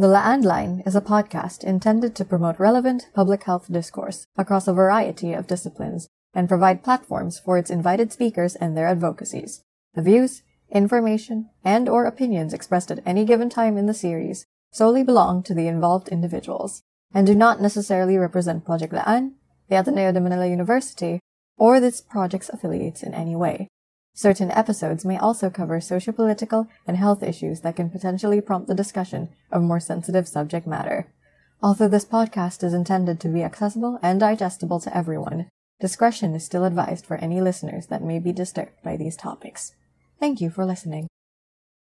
The LAANdline is a podcast intended to promote relevant public health discourse across a variety of disciplines and provide platforms for its invited speakers and their advocacies. The views, information, and or opinions expressed at any given time in the series solely belong to the involved individuals and do not necessarily represent Project LAAN, the Ateneo de Manila University, or this project's affiliates in any way. Certain episodes may also cover sociopolitical and health issues that can potentially prompt the discussion of more sensitive subject matter. Although this podcast is intended to be accessible and digestible to everyone, discretion is still advised for any listeners that may be disturbed by these topics. Thank you for listening.